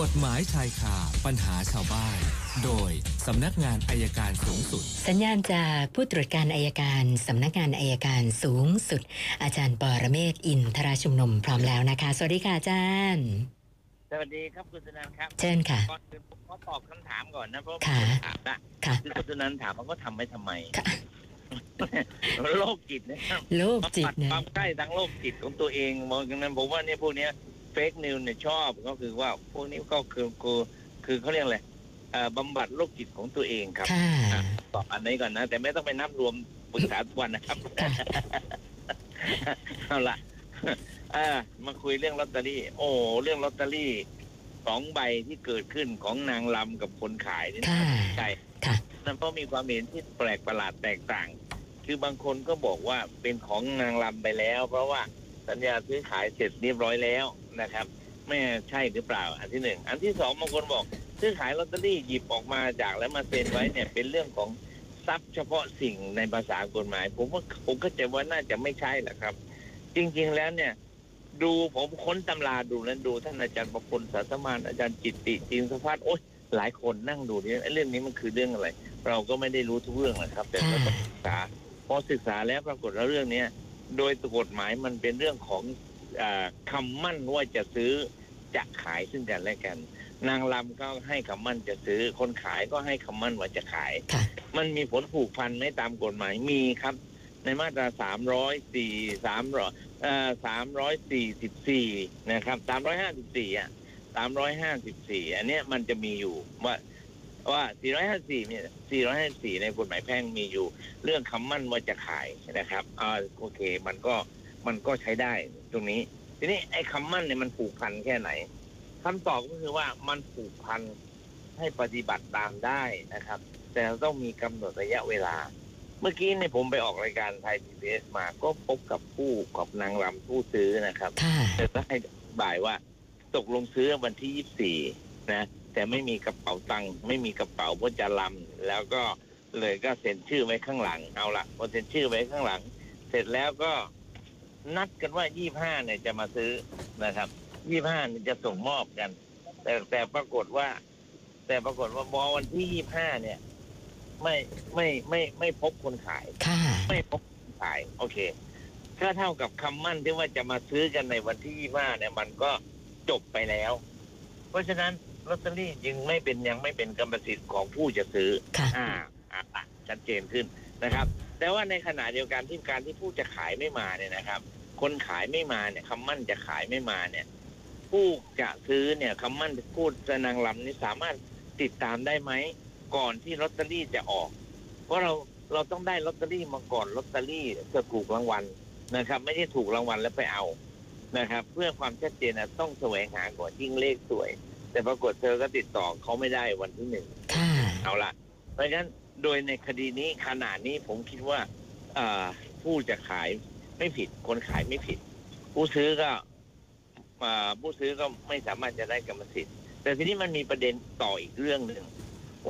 กฎหมายชายคาปัญหาชาวบ้าน โดยสำนักงานอายการสูงสุด สัญญาณจากผู้ตรวจการอายการสำนักงานอายการสูงสุด อาจารย์ปอระเมศวร์อินทราชุมนุมพร้อมแล้วนะคะ สวัสดีค่ะอาจารย์ สวัสดีครับคุณสุนันท์ครับเชิญค่ะก่อนอื่นผมขอตอบคำถามก่อนนะเพราะค่ะถามนะค่ะ คือคุณสุนันท์ถามว่าก็ทำไว้ทำไมค่ะ โรคจิตนะครับโลกจิตปัดนะ ความใกล้ทางโรคจิตของตัวเองมองอย่างนั้นผมว่าเนี่ยพวกเนี้ย fake news เนี่ยชอบก็คือว่าพวกนี้ก็คือคือคือเขาเรียกอะไรเอ่อบำบัดโรคจิตของตัวเองครับค่ะอะตอบอันนี้ก่อนนะ แต่ไม่ต้องไปนับรวมปรึกษาทุกวันนะครับค่ะเอาละอ่ามาคุยเรื่องลอตเตอรี่ โอ้เรื่องลอตเตอรี่สองใบที่เกิดขึ้นของนางลำกับคนขายนี่ค่ะใช่ค่ะนั่นเพราะมีความเห็นที่แปลกประหลาดแตกต่าง คือบางคนก็บอกว่าเป็นของนางลำไปแล้ว เพราะว่าสัญญาซื้อขายเสร็จเรียบร้อยแล้ว นะครับไม่ใช่หรือเปล่า อันที่หนึ่งอันที่สองบางคนบอก ซื้อขายลอตเตอรี่หยิบออกมาจากแล้วมาเซ็นไว้เนี่ยเป็นเรื่องของทรัพย์เฉพาะสิ่งในภาษากฎหมาย ผมว่าผมก็จะว่าน่าจะไม่ใช่แหละครับ จริง ๆแล้วเนี่ย ดูผมค้นตำราดูแล้วดูท่านอาจารย์ประพลสาสมานอาจารย์จิตติจินสภัทรโอ๊ยหลายคนนั่งดูเนี่ยเรื่องนี้มันคือเรื่องอะไร เราก็ไม่ได้รู้ทุกเรื่องนะครับ แต่ก็ต้องศึกษาพอศึกษาแล้วปรากฏว่าเรื่องเนี้ยโดยกฎหมายมันเป็นเรื่องของอา คำมั่นว่าจะซื้อจะขายซึ่งกันและกัน นางลำก็ให้คำมั่นจะซื้อ คนขายก็ให้คำมั่นว่าจะขายค่ะมันมีผลผูกพันไหมตามกฎหมายมีครับ ในมาตราสามร้อยสี่สามร้อยเอ่อสามร้อยสี่สิบสี่นะครับสามร้อยห้าสิบสี่อะสามร้อยห้าสิบสี่อันเนี้ยมันจะมีอยู่ว่าว่าสี่ร้อยห้าสี่เนี่ยสี่ร้อยห้าสี่ในกฎหมายแพ่งมีอยู่ เรื่องคำมั่นว่าจะขายนะครับอ่าโอเค มันก็ มันก็ใช้ได้ตรงนี้ ทีนี้ไอ้คำมั่นเนี่ยมันผูกพันแค่ไหนคำตอบก็คือว่ามันผูกพันให้ปฏิบัติตามได้นะครับ แต่ต้องมีกำหนดระยะเวลา เมื่อกี้เนี่ยผมไปออกรายการไทยพีบีมาก็พบกับผู้กับนางรำผู้ซื้อนะครับค่ะแต่ก็ให้บ่ายว่าตกลงซื้อวันที่ยี่สี่นะแต่ไม่มีกระเป๋าตังค์ไม่มีกระเป๋าเพราะจะลำแล้วก็เลยก็เซ็นชื่อไว้ข้างหลังเอาละพอเซ็นชื่อไว้ข้างหลัง เสร็จแล้วก็ นัดกันว่ายี่ห้าเนี่ยจะมาซื้อนะครับยี่ห้าเนี่ยจะส่งมอบกัน แต่แต่ปรากฏว่า แต่ปรากฏว่าพอวันที่ยี่ห้าเนี่ย ไม่ไม่ไม่ไม่พบคนขายค่ะไม่พบคนขาย โอเคก็เท่ากับคำมั่นที่ว่าจะมาซื้อกันในวันที่ยี่ห้าเนี่ย มันก็จบไปแล้ว เพราะฉะนั้นลอตเตอรี่จึงไม่เป็นยังไม่เป็นกรรมสิทธิ์ของผู้จะซื้อค่ะอ่าอ่าอะชัดเจนขึ้นนะครับ แต่ว่าในขณะเดียวกันที่การที่ผู้จะขายไม่มาเนี่ยนะครับ คนขายไม่มาเนี่ยคำมั่นจะขายไม่มาเนี่ย ผู้จะซื้อเนี่ยคำมั่นพูดจะนางลำนี่สามารถติดตามได้ไหมก่อนที่ลอตเตอรี่จะออก เพราะเราเราต้องได้ลอตเตอรี่มาก่อนลอตเตอรี่จะถูกรางวัลนะครับ ไม่ใช่ถูกรางวัลแล้วไปเอานะครับ เพื่อความชัดเจนนะต้องแสวงหาก่อนยิ่งเลขสวย แต่ปรากฏเธอก็ติดต่อเขาไม่ได้วันที่หนึ่งค่ะเอาละเพราะฉะนั้นโดยในคดีนี้ขนาดนี้ผมคิดว่าเอ่อผู้จะขาย ไม่ผิด คนขายไม่ผิด ผู้ซื้อก็เอ่อผู้ซื้อก็ไม่สามารถจะได้กรรมสิทธิ์ แต่ทีนี้มันมีประเด็นต่ออีกเรื่องหนึ่ง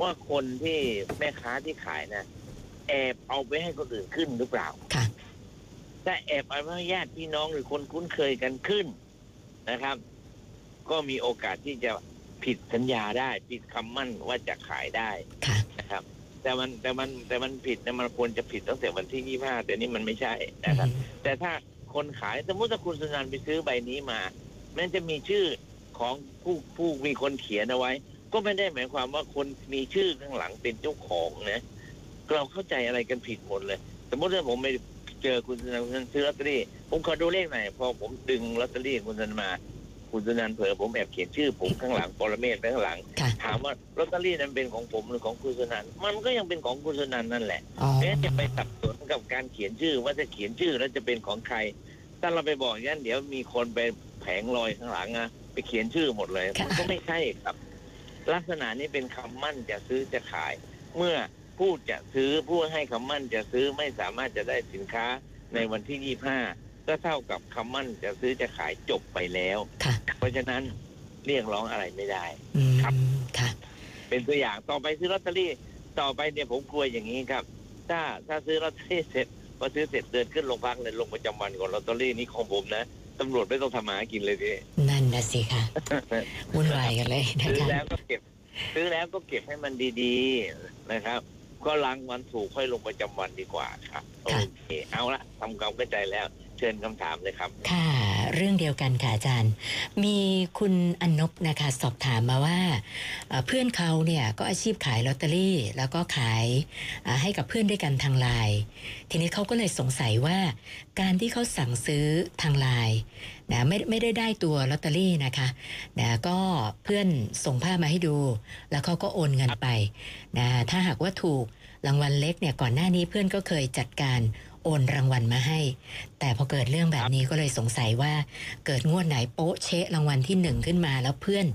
ว่าคนที่แม่ค้าที่ขายนะแอบเอาไปให้คนอื่นขึ้นหรือเปล่าค่ะถ้าแอบเอาไปให้ญาติพี่น้องหรือคนคุ้นเคยกันขึ้นนะครับ ก็มีโอกาสที่จะผิดสัญญาได้ ผิดคำมั่นว่าจะขายได้ค่ะนะครับ แต่มันแต่มันแต่มันผิดนะมันควรจะผิดตั้งแต่วันที่ยี่ห้าแต่นี่มันไม่ใช่นะครับ แต่ถ้าคนขายสมมติถ้าคุณสุนันท์ไปซื้อใบนี้มาแม้จะมีชื่อของผู้ผู้มีคนเขียนเอาไว้ ก็ไม่ได้หมายความว่าคนมีชื่อข้างหลังเป็นเจ้าของนะเราเข้าใจอะไรกันผิดหมดเลย สมมติว่าผมไปเจอคุณสุนันท์คุณสุนันท์ซื้อลอตเตอรี่ผมขอดูเลขหน่อยพอผมดึงลอตเตอรี่คุณสุนันท์มา คุณสุนันท์เผลอผมแอบเขียนชื่อผมข้างหลังปรเมศไว้ข้างหลังค่ะถามว่าลอตเตอรี่นั้นเป็นของผมหรือของคุณสุนันท์มันก็ยังเป็นของคุณสุนันท์นั่นแหละอ๋อแม้จะไปสับสนกับการเขียนชื่อว่าจะเขียนชื่อแล้วจะเป็นของใคร ถ้าเราไปบอกอย่างนั้นเดี๋ยวมีคนไปแผงลอยข้างหลังอะไปเขียนชื่อหมดเลยค่ะมันก็ไม่ใช่ครับ ลักษณะนี้เป็นคำมั่นจะซื้อจะขาย เมื่อผู้จะซื้อผู้ให้คำมั่นจะซื้อไม่สามารถจะได้สินค้าในวันที่ยี่ห้า ก็เท่ากับคำมั่นจะซื้อจะขายจบไปแล้ว ค่ะ เพราะฉะนั้นเรียกร้องอะไรไม่ได้ อืมครับค่ะ เป็นตัวอย่างต่อไปซื้อลอตเตอรี่ต่อไปเนี่ยผมกลัวอย่างนี้ครับ ถ้าถ้าซื้อลอตเตอรี่เสร็จพอซื้อเสร็จเดินขึ้นโรงพักเลยลงประจำวันก่อนลอตเตอรี่นี้ของผมนะตำรวจไม่ต้องทำหากินเลยพี่ นั่นนะสิค่ะ วุ่นวายกันเลยนะซื้อคะ แล้วก็เก็บ ซื้อแล้วก็เก็บให้มันดีๆนะครับ ก็ล้างวันถูกค่อยลงประจำวันดีกว่าครับ โอเค เอาละทำความเข้าใจแล้ว เชิญคำถามเลยครับ ค่ะ เรื่องเดียวกันค่ะอาจารย์ มีคุณอนนบนะคะ สอบถามมาว่า เพื่อนเขาเนี่ยก็อาชีพขายลอตเตอรี่ แล้วก็ขายให้กับเพื่อนด้วยกันทางไลน์ทีนี้เขาก็เลยสงสัยว่า การที่เขาสั่งซื้อทางไลน์นะไม่ไม่ได้ได้ตัวลอตเตอรี่นะคะนะก็เพื่อนส่งภาพมาให้ดู แล้วเขาก็โอนเงินไปนะถ้าหากว่าถูกรางวัลเล็กเนี่ยก่อนหน้านี้เพื่อนก็เคยจัดการ โอนรางวัลมาให้ แต่พอเกิดเรื่องแบบนี้ก็เลยสงสัยว่า เกิดงวดไหนโป๊ะเชะรางวัลที่หนึ่งขึ้นมาแล้วเพื่อน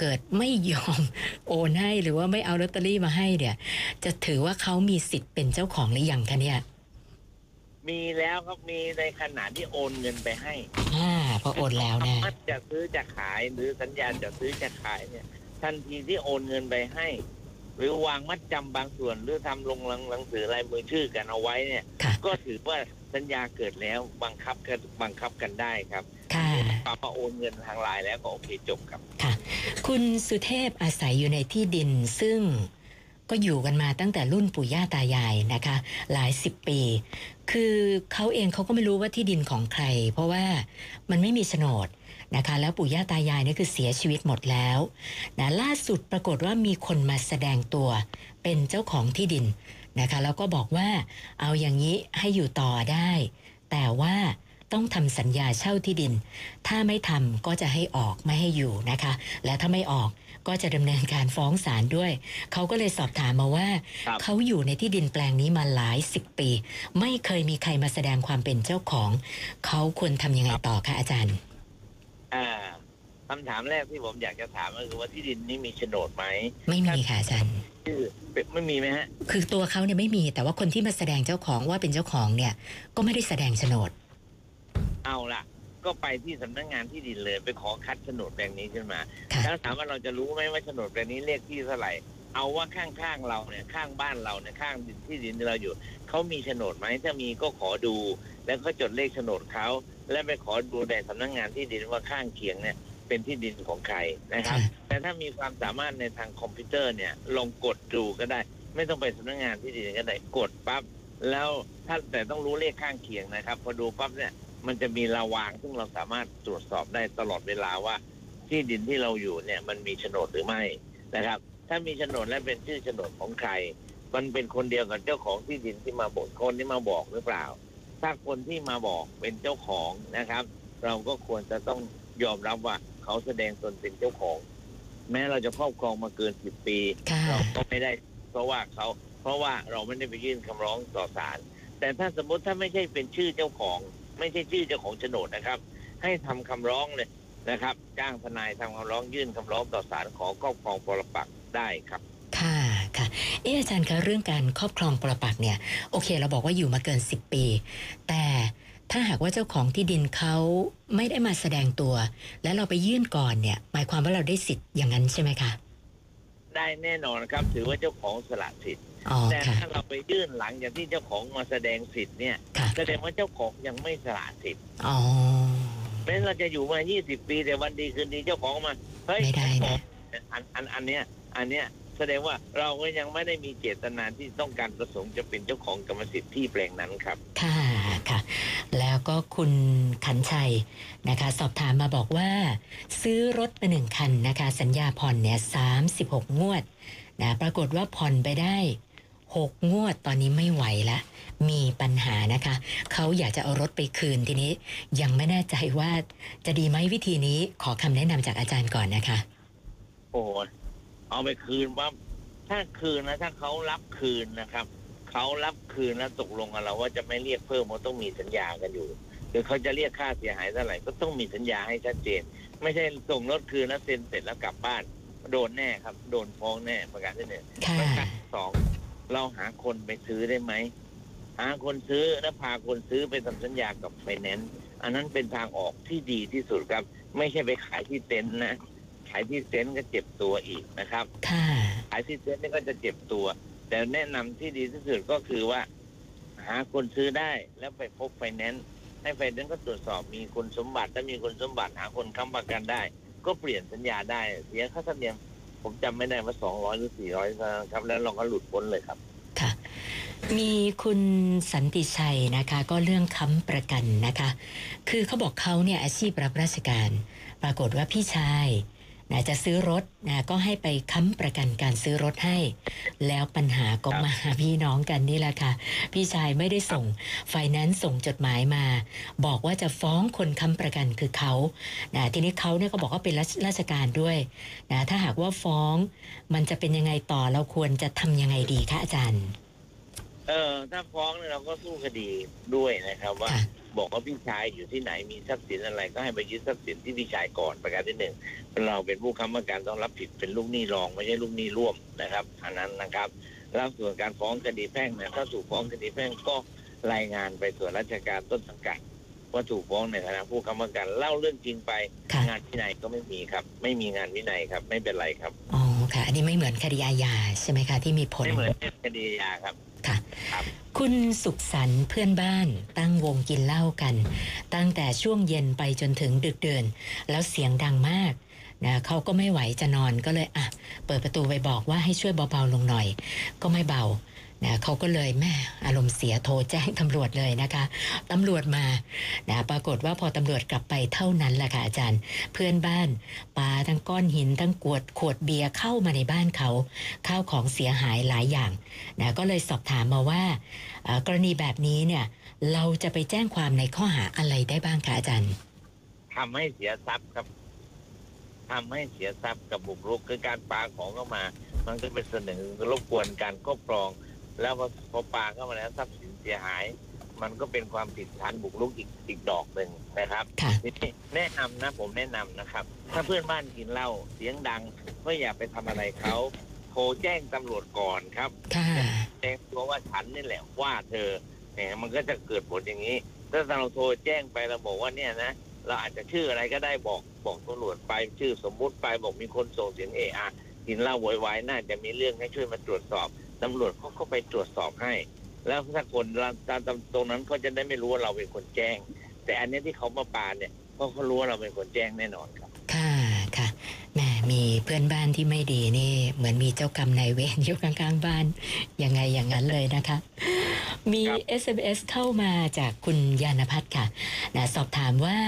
เกิดไม่ยอมโอนให้หรือว่าไม่เอาลอตเตอรี่มาให้เนี่ย จะถือว่าเขามีสิทธิ์เป็นเจ้าของหรือยังคะเนี่ยมีแล้วครับมีในขณะที่โอนเงินไปให้อ่าพอโอนแล้วนะมัดจะซื้อจะขายหรือสัญญาจะซื้อจะขายเนี่ย ทันทีที่โอนเงินไปให้ หรือวางมัดจำบางส่วนหรือทำลงหนังสือลายมือชื่อกันเอาไว้เนี่ยค่ะก็ถือว่าสัญญาเกิดแล้วบังคับกันบังคับกันได้ครับค่ะพอโอนเงินทางไลน์แล้วก็โอเคจบครับคุณสุเทพอาศัยอยู่ในที่ดินซึ่งก็อยู่กันมาตั้งแต่รุ่นปู่ย่าตายายนะคะ หลายสิบปี คือเขาเองเขาก็ไม่รู้ว่าที่ดินของใคร เพราะว่ามันไม่มีโฉนด นะคะ แล้วปู่ย่าตายายนี่คือเสียชีวิตหมดแล้วนะล่าสุดปรากฏว่ามีคนมาแสดงตัว เป็นเจ้าของที่ดินนะคะ แล้วก็บอกว่าเอาอย่างนี้ให้อยู่ต่อได้ แต่ว่าต้องทำสัญญาเช่าที่ดิน ถ้าไม่ทำก็จะให้ออกไม่ให้อยู่นะคะ และถ้าไม่ออกก็จะดำเนินการฟ้องศาลด้วย เขาก็เลยสอบถามมาว่าครับเขาอยู่ในที่ดินแปลงนี้มาหลายสิบปี ไม่เคยมีใครมาแสดงความเป็นเจ้าของ เขาควรทำยังไงต่อคะอาจารย์ อ่าคำถามแรกที่ผมอยากจะถามก็คือว่าที่ดินนี้มีโฉนดไหมไม่มีค่ะอาจารย์ชื่อไม่มีไหมฮะ คือตัวเขาเนี่ยไม่มีแต่ว่าคนที่มาแสดงเจ้าของว่าเป็นเจ้าของเนี่ย ก็ไม่ได้แสดงโฉนด เอาล่ะ ก็ไปที่สำนักงานที่ดินเลยไปขอคัดโฉนดแปลงนี้ขึ้นมาค่ะแล้วถามว่าเราจะรู้ไหมว่าโฉนดแปลงนี้เลขที่เท่าไหร่เอาว่าข้างๆเราเนี่ยข้างบ้านเราเนี่ยข้างดินที่ดินที่เราอยู่เขามีโฉนดไหมถ้ามีก็ขอดู แล้วก็จดเลขโฉนดเขาและไปขอดูในสำนักงานที่ดินว่าข้างเคียงเนี่ยเป็นที่ดินของใครนะครับค่ะแต่ถ้ามีความสามารถในทางคอมพิวเตอร์เนี่ยลองกดดูก็ได้ ไม่ต้องไปสำนักงานที่ดินก็ได้กดปั๊บแล้วถ้าแต่ต้องรู้เลขข้างเคียงนะครับ พอดูปั๊บเนี่ยมันจะมีระวางซึ่งเราสามารถตรวจสอบได้ตลอดเวลาว่า ที่ดินที่เราอยู่เนี่ยมันมีโฉนดหรือไม่นะครับ ถ้ามีโฉนดและเป็นชื่อโฉนดของใคร มันเป็นคนเดียวกับเจ้าของที่ดินที่มาบอกคนที่มาบอกหรือเปล่า ถ้าคนที่มาบอกเป็นเจ้าของนะครับ เราก็ควรจะต้องยอมรับว่าเขาแสดงตนเป็นเจ้าของ แม้เราจะครอบครองมาเกินสิบปีค่ะเราก็ไม่ได้ เพราะว่าเขาเพราะว่าเราไม่ได้ไปยื่นคำร้องต่อศาลแต่ถ้าสมมติถ้าไม่ใช่เป็นชื่อเจ้าของ ไม่ใช่ชื่อเจ้าของโฉนดนะครับ ให้ทำคำร้องเลยนะครับ จ้างทนายทำคำร้องยื่นคำร้องต่อศาลขอครอบครองปรปักษ์ได้ครับค่ะค่ะ เอออาจารย์คะเรื่องการครอบครองปรปักษ์เนี่ยโอเค เราบอกว่าอยู่มาเกิน 10 ปี แต่ถ้าหากว่าเจ้าของที่ดินเขาไม่ได้มาแสดงตัว แล้วเราไปยื่นก่อนเนี่ย หมายความว่าเราได้สิทธิ์อย่างนั้นใช่ไหมคะได้แน่นอนครับ ถือว่าเจ้าของสละสิทธิ์อ๋อแต่ค่ะถ้าเราไปยื่นหลังจากที่เจ้าของมาแสดงสิทธิ์เนี่ยค่ะแสดงว่าเจ้าของยังไม่สละสิทธิ์อ๋อแม้เราจะอยู่มา 20 ปีแต่วันดีคืนดีเจ้าของมาเฮ้ยไม่ได้นะอันอันอันเนี้ยอันเนี้ย แสดงว่าเราก็ยังไม่ได้มีเจตนาที่ต้องการประสงค์จะเป็นเจ้าของกรรมสิทธิ์ที่แปลงนั้นครับ ค่ะค่ะ แล้วก็คุณขันชัยนะคะ สอบถามมาบอกว่า ซื้อรถมาหนึ่งคันนะคะ สัญญาผ่อนเนี่ยสามสิบหกงวดนะปรากฏว่าผ่อนไปได้หกงวดตอนนี้ไม่ไหวละมีปัญหานะคะ เขาอยากจะเอารถไปคืนทีนี้ ยังไม่แน่ใจว่าจะดีไหมวิธีนี้ขอคำแนะนำจากอาจารย์ก่อนนะคะ โอ้โห เอาไปคืนปั๊บถ้าคืนนะถ้าเขารับคืนนะครับเขารับคืนแล้วตกลงกับเราว่าจะไม่เรียกเพิ่มมันต้องมีสัญญากันอยู่หรือเขาจะเรียกค่าเสียหายเท่าไหร่ก็ต้องมีสัญญาให้ชัดเจน ไม่ใช่ส่งรถคืนแล้วเซ็นเสร็จแล้วกลับบ้าน โดนแน่ครับ โดนฟ้องแน่ประการที่หนึ่งค่ะประการที่สองเราหาคนไปซื้อได้ไหมหาคนซื้อแล้วพาคนซื้อไปทำสัญญากับไฟแนนซ์อันนั้นเป็นทางออกที่ดีที่สุดครับ ไม่ใช่ไปขายที่เต็นท์นะ ขายที่เต็นท์ก็เจ็บตัวอีกนะครับค่ะขายที่เต็นท์นี่ก็จะเจ็บตัว แต่แนะนำที่ดีที่สุดก็คือว่า หาคนซื้อได้แล้วไปพบไฟแนนซ์ให้ไฟแนนซ์ก็ตรวจสอบมีคุณสมบัติถ้ามีคุณสมบัติหาคนค้ำประกันได้ ก็เปลี่ยนสัญญาได้เสียค่าธรรมเนียมผมจำไม่ได้ว่าสองร้อยหรือสี่ร้อยครับแล้วเราก็หลุดพ้นเลยครับค่ะมีคุณสันติชัยนะคะ ก็เรื่องค้ำประกันนะคะ คือเขาบอกเขาเนี่ยอาชีพรับราชการ ปรากฏว่าพี่ชาย นะจะซื้อรถนะก็ให้ไปค้ำประกันการซื้อรถให้ แล้วปัญหาก็มาพี่น้องกันนี่แหละค่ะ พี่ชายไม่ได้ส่งไฟแนนซ์ส่งจดหมายมา บอกว่าจะฟ้องคนค้ำประกันคือเขานะทีนี้เขาเนี่ยก็บอกว่าเป็นราชการด้วยนะถ้าหากว่าฟ้องมันจะเป็นยังไงต่อเราควรจะทำยังไงดีคะอาจารย์ เออถ้าฟ้องเนี่ยเราก็สู้คดีด้วยนะครับ ว่า ค่ะบอกว่าพี่ชายอยู่ที่ไหนมีทรัพย์สินอะไร ก็ให้ไปยึดทรัพย์สินที่พี่ชายก่อนประการที่หนึ่งเราเป็นผู้ค้ำประกันต้องรับผิดเป็นลูกหนี้รองไม่ใช่ลูกหนี้ร่วมนะครับอันนั้นนะครับแล้วส่วนการฟ้องคดีแพ่งเนี่ยถ้าถูกฟ้องคดีแพ่งก็รายงานไปส่วนราชการต้นสังกัดว่าถูกฟ้องในฐานะผู้ค้ำประกันเล่าเรื่องจริงไป ค่ะ งานวินัยก็ไม่มีครับ ไม่มีงานวินัยครับ ไม่เป็นไรครับ อ๋อค่ะ อันนี้ไม่เหมือนคดีอาญาใช่ไหมคะที่มีผล ไม่เหมือนคดีอาญาครับ คุณสุขสันต์เพื่อนบ้าน ตั้งวงกินเหล้ากัน ตั้งแต่ช่วงเย็นไปจนถึงดึกเดินแล้วเสียงดังมากนะเขาก็ไม่ไหวจะนอนก็เลยอะ เปิดประตูไปบอกว่าให้ช่วยเบาๆลงหน่อย ก็ไม่เบา นะเขาก็เลยแม่อารมณ์เสียโทรแจ้งตำรวจเลยนะคะตำรวจมานะปรากฏว่าพอตำรวจกลับไปเท่านั้นแหละค่ะอาจารย์ เพื่อนบ้านปาทั้งก้อนหินทั้งกวดขวดเบียร์เข้ามาในบ้านเขาข้าวของเสียหายหลายอย่างนะก็เลยสอบถามมาว่ากรณีแบบนี้เนี่ยเราจะไปแจ้งความในข้อหาอะไรได้บ้างคะอาจารย์ทำให้เสียทรัพย์ครับทำให้เสียทรัพย์กับบุกรุกคือการปาของเข้ามา มันก็เป็นเสนอรบกวนการครอบครอง แล้วพอพอปาเข้ามาแล้วทรัพย์สินเสียหาย มันก็เป็นความผิดฐานบุกรุกอีกอีกดอกหนึ่งนะครับค่ะทีนี้แนะนำนะผมแนะนำนะครับ ถ้าเพื่อนบ้านกินเหล้าเสียงดังก็อย่าไปทำอะไรเขาโทรแจ้งตำรวจก่อนครับ ค่ะแจ้งตัวว่าฉันนี่แหละว่าเธอเนี่ยมันก็จะเกิดผลอย่างนี้ ถ้าเราโทรแจ้งไปเราบอกว่าเนี่ยนะเราอาจจะชื่ออะไรก็ได้บอกบอกตำรวจไปชื่อสมมุติไปบอกมีคนส่งเสียงเออะกินเหล้าโวยวายน่าจะมีเรื่องให้ช่วยมาตรวจสอบ ตำรวจเขาก็ไปตรวจสอบให้ แล้วถ้าคนตามตรงนั้นเขาจะได้ไม่รู้ว่าเราเป็นคนแจ้ง แต่อันนี้ที่เขามาปาเนี่ยเพราะเขารู้ว่าเราเป็นคนแจ้งแน่นอนครับ ค่ะค่ะแหมมีเพื่อนบ้านที่ไม่ดีนี่ เหมือนมีเจ้ากรรมนายเวรอยู่ข้างๆบ้านยังไงอย่างนั้นเลยนะคะ มีครับ SMS เข้ามาจากคุณยานพัฒน์ค่ะนะสอบถามว่า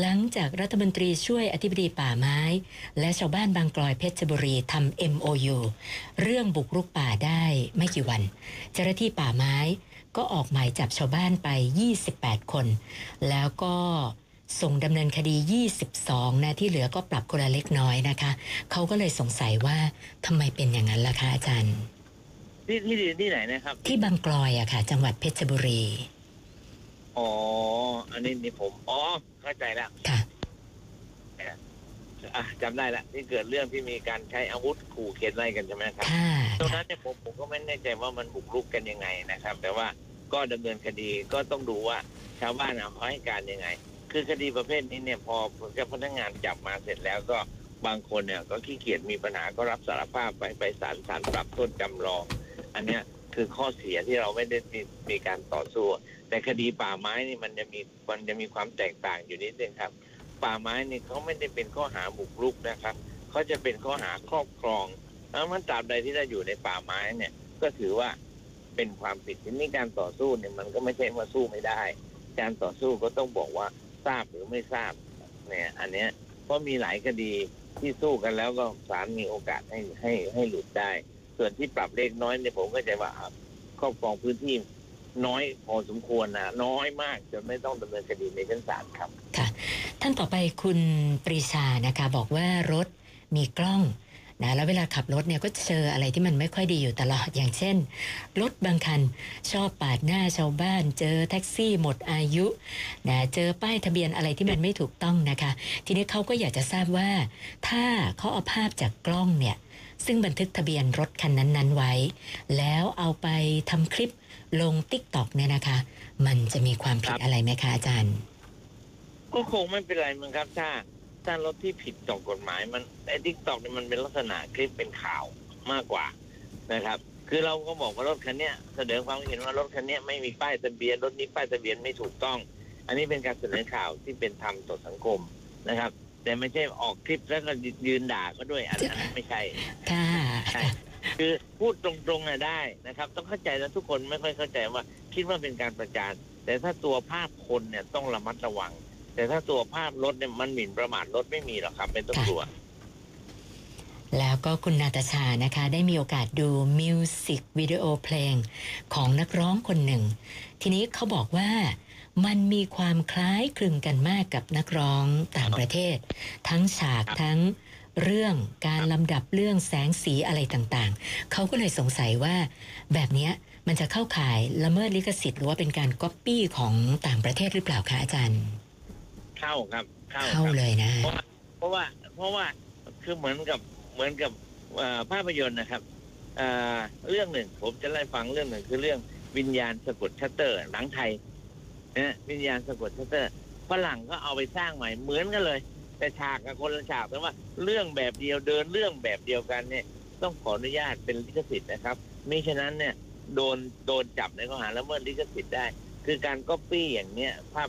หลังจากรัฐมนตรีช่วยอธิบดีป่าไม้ และชาวบ้านบางกลอยเพชรบุรีทำ MOU เรื่องบุกรุกป่าได้ไม่กี่วัน เจ้าหน้าที่ป่าไม้ก็ออกหมายจับชาวบ้านไป 28 คน แล้วก็ส่งดำเนินคดี 22 นะ ที่เหลือก็ปรับคนละเล็กน้อยนะคะ เขาก็เลยสงสัยว่าทำไมเป็นอย่างนั้นล่ะคะอาจารย์ ที่ที่ที่ไหนนะครับ ที่บางกลอยอะค่ะ จังหวัดเพชรบุรี อ๋อ อันนี้นี่ผม อ๋อ เข้าใจแล้วค่ะอะจำได้ละที่เกิดเรื่องที่มีการใช้อาวุธขู่เข็นอะไรกันใช่ไหมครับค่ะตรงนั้นเนี่ยผมผมก็ไม่แน่ใจว่ามันบุกรุกกันยังไงนะครับ แต่ว่าก็ดำเนินคดีก็ต้องดูว่าชาวบ้านเอาเขาให้การยังไง คือคดีประเภทนี้เนี่ยพอเจ้าพนักงานจับมาเสร็จแล้วก็บางคนเนี่ยก็ขี้เกียจมีปัญหาก็รับสารภาพไปไปศาลศาลปรับโทษจำลอง อันเนี้ยคือข้อเสียที่เราไม่ได้มีมีการต่อสู้ แต่คดีป่าไม้นี่มันจะมีมันจะมีความแตกต่างอยู่นิดนึงครับ ป่าไม้นี่เขาไม่ได้เป็นข้อหาบุกรุกนะครับเขาจะเป็นข้อหาครอบครองแล้วมันตราบใดที่เราอยู่ในป่าไม้เนี่ย ก็ถือว่าเป็นความผิดทีนี้การต่อสู้เนี่ยมันก็ไม่ใช่ว่าสู้ไม่ได้ การต่อสู้ก็ต้องบอกว่าทราบหรือไม่ทราบเนี่ยอันเนี้ยเพราะมีหลายคดีที่สู้กันแล้วก็ศาลมีโอกาสให้ให้ให้หลุดได้ ส่วนที่ปรับเล็กน้อยเนี่ยผมก็จะว่าครอบครองพื้นที่น้อยพอสมควรนะน้อยมากจนไม่ต้องดำเนินคดีในชั้นศาลครับค่ะ ท่านต่อไปคุณปรีชานะคะ บอกว่ารถมีกล้องนะแล้วเวลาขับรถเนี่ยก็เจออะไรที่มันไม่ค่อยดีอยู่ตลอดอย่างเช่น รถบางคันชอบปาดหน้าชาวบ้าน เจอแท็กซี่หมดอายุนะเจอป้ายทะเบียนอะไรที่มันไม่ถูกต้องนะคะ ทีนี้เขาก็อยากจะทราบว่า ถ้าเขาเอาภาพจากกล้องเนี่ย ซึ่งบันทึกทะเบียนรถคันนั้นๆไว้ แล้วเอาไปทำคลิปลง TikTok เนี่ยนะคะ มันจะมีความผิดครับอะไรไหมคะอาจารย์ ก็คงไม่เป็นไรมั้งครับถ้าถ้ารถที่ผิดต่อกฎหมายมันไอ้ TikTok เนี่ยมันเป็นลักษณะคลิปเป็นข่าวมากกว่านะครับ คือเราก็บอกว่ารถคันเนี้ยเสนอความเห็นว่ารถคันเนี้ยไม่มีป้ายทะเบียนรถนี้ป้ายทะเบียนไม่ถูกต้อง อันนี้เป็นการเสนอข่าวที่เป็นธรรมต่อสังคมนะครับ แต่ไม่ใช่ออกคลิปแล้วก็ยืนด่าก็ด้วยอันนั้นไม่ใช่ค่ะใช่คือพูดตรงๆน่ะได้นะครับ ต้องเข้าใจแล้วทุกคนไม่ค่อยเข้าใจว่าคิดว่าเป็นการประจานแต่ถ้าตัวภาพคนเนี่ยต้องระมัดระวัง แต่ถ้าตัวภาพรถเนี่ยมันหมิ่นประมาทรถไม่มีหรอกครับไม่ต้องกลัวแล้วก็คุณนาตาชานะคะ ได้มีโอกาสดูมิวสิกวิดีโอเพลงของนักร้องคนหนึ่ง ทีนี้เขาบอกว่า มันมีความคล้ายคลึงกันมากกับนักร้องต่างประเทศ ทั้งฉากครับทั้งเรื่องการลำดับเรื่องแสงสีอะไรต่างๆ เขาก็เลยสงสัยว่าแบบเนี้ยมันจะเข้าข่ายละเมิดลิขสิทธิ์หรือว่าเป็นการก๊อปปี้ของต่างประเทศหรือเปล่าคะอาจารย์ เข้าครับ เข้าเข้าครับเลยนะ เพราะว่าเพราะว่าคือเหมือนกับเหมือนกับเอ่อภาพยนตร์นะครับเอ่อเรื่องหนึ่งผมจะเล่าให้ฟังเรื่องหนึ่งคือเรื่องวิญญาณสะกดชัตเตอร์หนังไทย นะวิญญาณสะกดชัตเตอร์ฝรั่งก็เอาไปสร้างใหม่เหมือนกันเลย แต่ฉากกับคนละฉากแต่ว่าเรื่องแบบเดียวเดินเรื่องแบบเดียวกันเนี่ย ต้องขออนุญาตเป็นลิขสิทธิ์นะครับมิฉะนั้นเนี่ยโดนโดนจับในข้อหาละเมิดลิขสิทธิ์ได้ คือการก๊อปปี้อย่างเนี้ยภาพ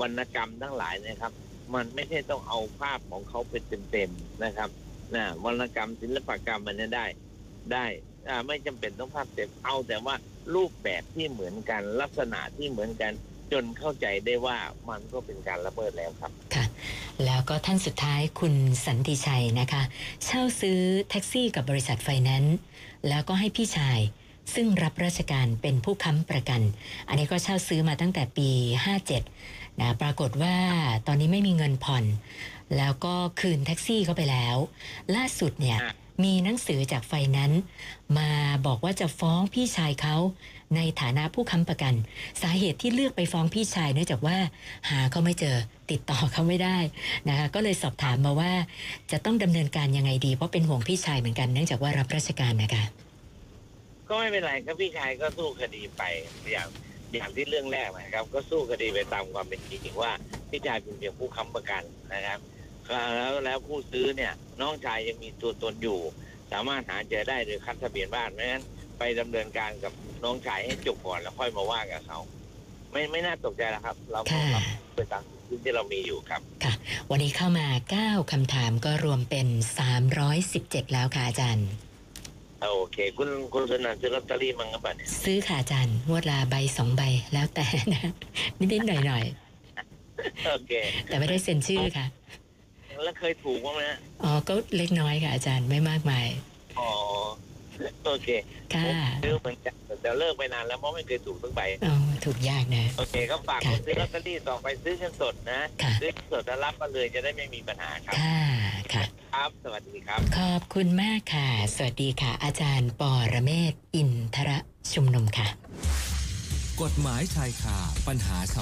วรรณกรรมทั้งหลายนะครับ มันไม่ใช่ต้องเอาภาพของเขาเป็นเต็มๆนะครับนะวรรณกรรมศิลปกรรมมันเนี่ยได้ได้ไม่จำเป็นต้องภาพเต็มเอาแต่ว่ารูปแบบที่เหมือนกันลักษณะที่เหมือนกัน จนเข้าใจได้ว่ามันก็เป็นการละเมิดแล้วครับแล้วก็ท่านสุดท้ายคุณสันติชัยนะคะ เช่าซื้อแท็กซี่กับบริษัทไฟแนนซ์แล้วก็ให้พี่ชาย ซึ่งรับราชการเป็นผู้ค้ำประกัน อันนี้ก็เช่าซื้อมาตั้งแต่ปี 57นะปรากฏว่าตอนนี้ไม่มีเงินผ่อน แล้วก็คืนแท็กซี่เข้าไปแล้ว ล่าสุดเนี่ยอะมีหนังสือจากไฟแนนซ์มาบอกว่าจะฟ้องพี่ชายเขา ในฐานะผู้ค้ำประกัน สาเหตุที่เลือกไปฟ้องพี่ชายเนื่องจากว่า หาเขาไม่เจอติดต่อเขาไม่ได้นะคะก็เลยสอบถามมาว่า จะต้องดำเนินการยังไงดี เพราะเป็นห่วงพี่ชายเหมือนกันเนื่องจากว่ารับราชการนะคะ ก็ไม่เป็นไรครับพี่ชายก็สู้คดีไปอย่างอย่างที่เรื่องแรกนะครับ ก็สู้คดีไปตามความเป็นจริงว่าพี่ชายเป็นเพียงผู้ค้ำประกันนะครับแล้วแล้วผู้ซื้อเนี่ยน้องชายยังมีตัวตนอยู่ สามารถหาเจอได้โดยคัดทะเบียนบ้านไม่งั้นไปดำเนินการกับ น้องชายให้จบก่อนแล้วค่อยมาว่ากับเขาไม่ไม่น่าตกใจแล้วครับ เราก็ค่ะรับไปตามที่เรามีอยู่ครับวันนี้เข้ามา 9 คำถามก็รวมเป็น 317 แล้วค่ะอาจารย์โอเค คุณคุณสนันซื้อลอตเตอรี่มั้งครับบัดเนี่ยซื้อค่ะอาจารย์งวดละใบสองใบแล้วแต่นะ นิดๆหน่อยโอเค ๆ แต่ไม่ได้เซ็นชื่อค่ะ แล้วเคยถูกบ้างไหมฮะอ๋อก็เล็กน้อยค่ะอาจารย์ไม่มากมาย อ๋อ โอเคค่ะผมซื้อเหมือนกันแต่เลิกไปนานแล้วเพราะไม่เคยถูกสักใบอ๋อถูกยากนะ โอเคก็ฝากคค่ะนซื้อลอตเตอรี่ต่อไปซื้อเงินสดนะค่ะซื้อเงินสดแล้วรับมาเลยจะได้ไม่มีปัญหาครับค่ะค่ะครับ สวัสดีครับ ขอบคุณมากค่ะ สวัสดีค่ะ อาจารย์ปอระเมศวร์อินทรชุมนุมค่ะ กฎหมายชายคาปัญหาชาว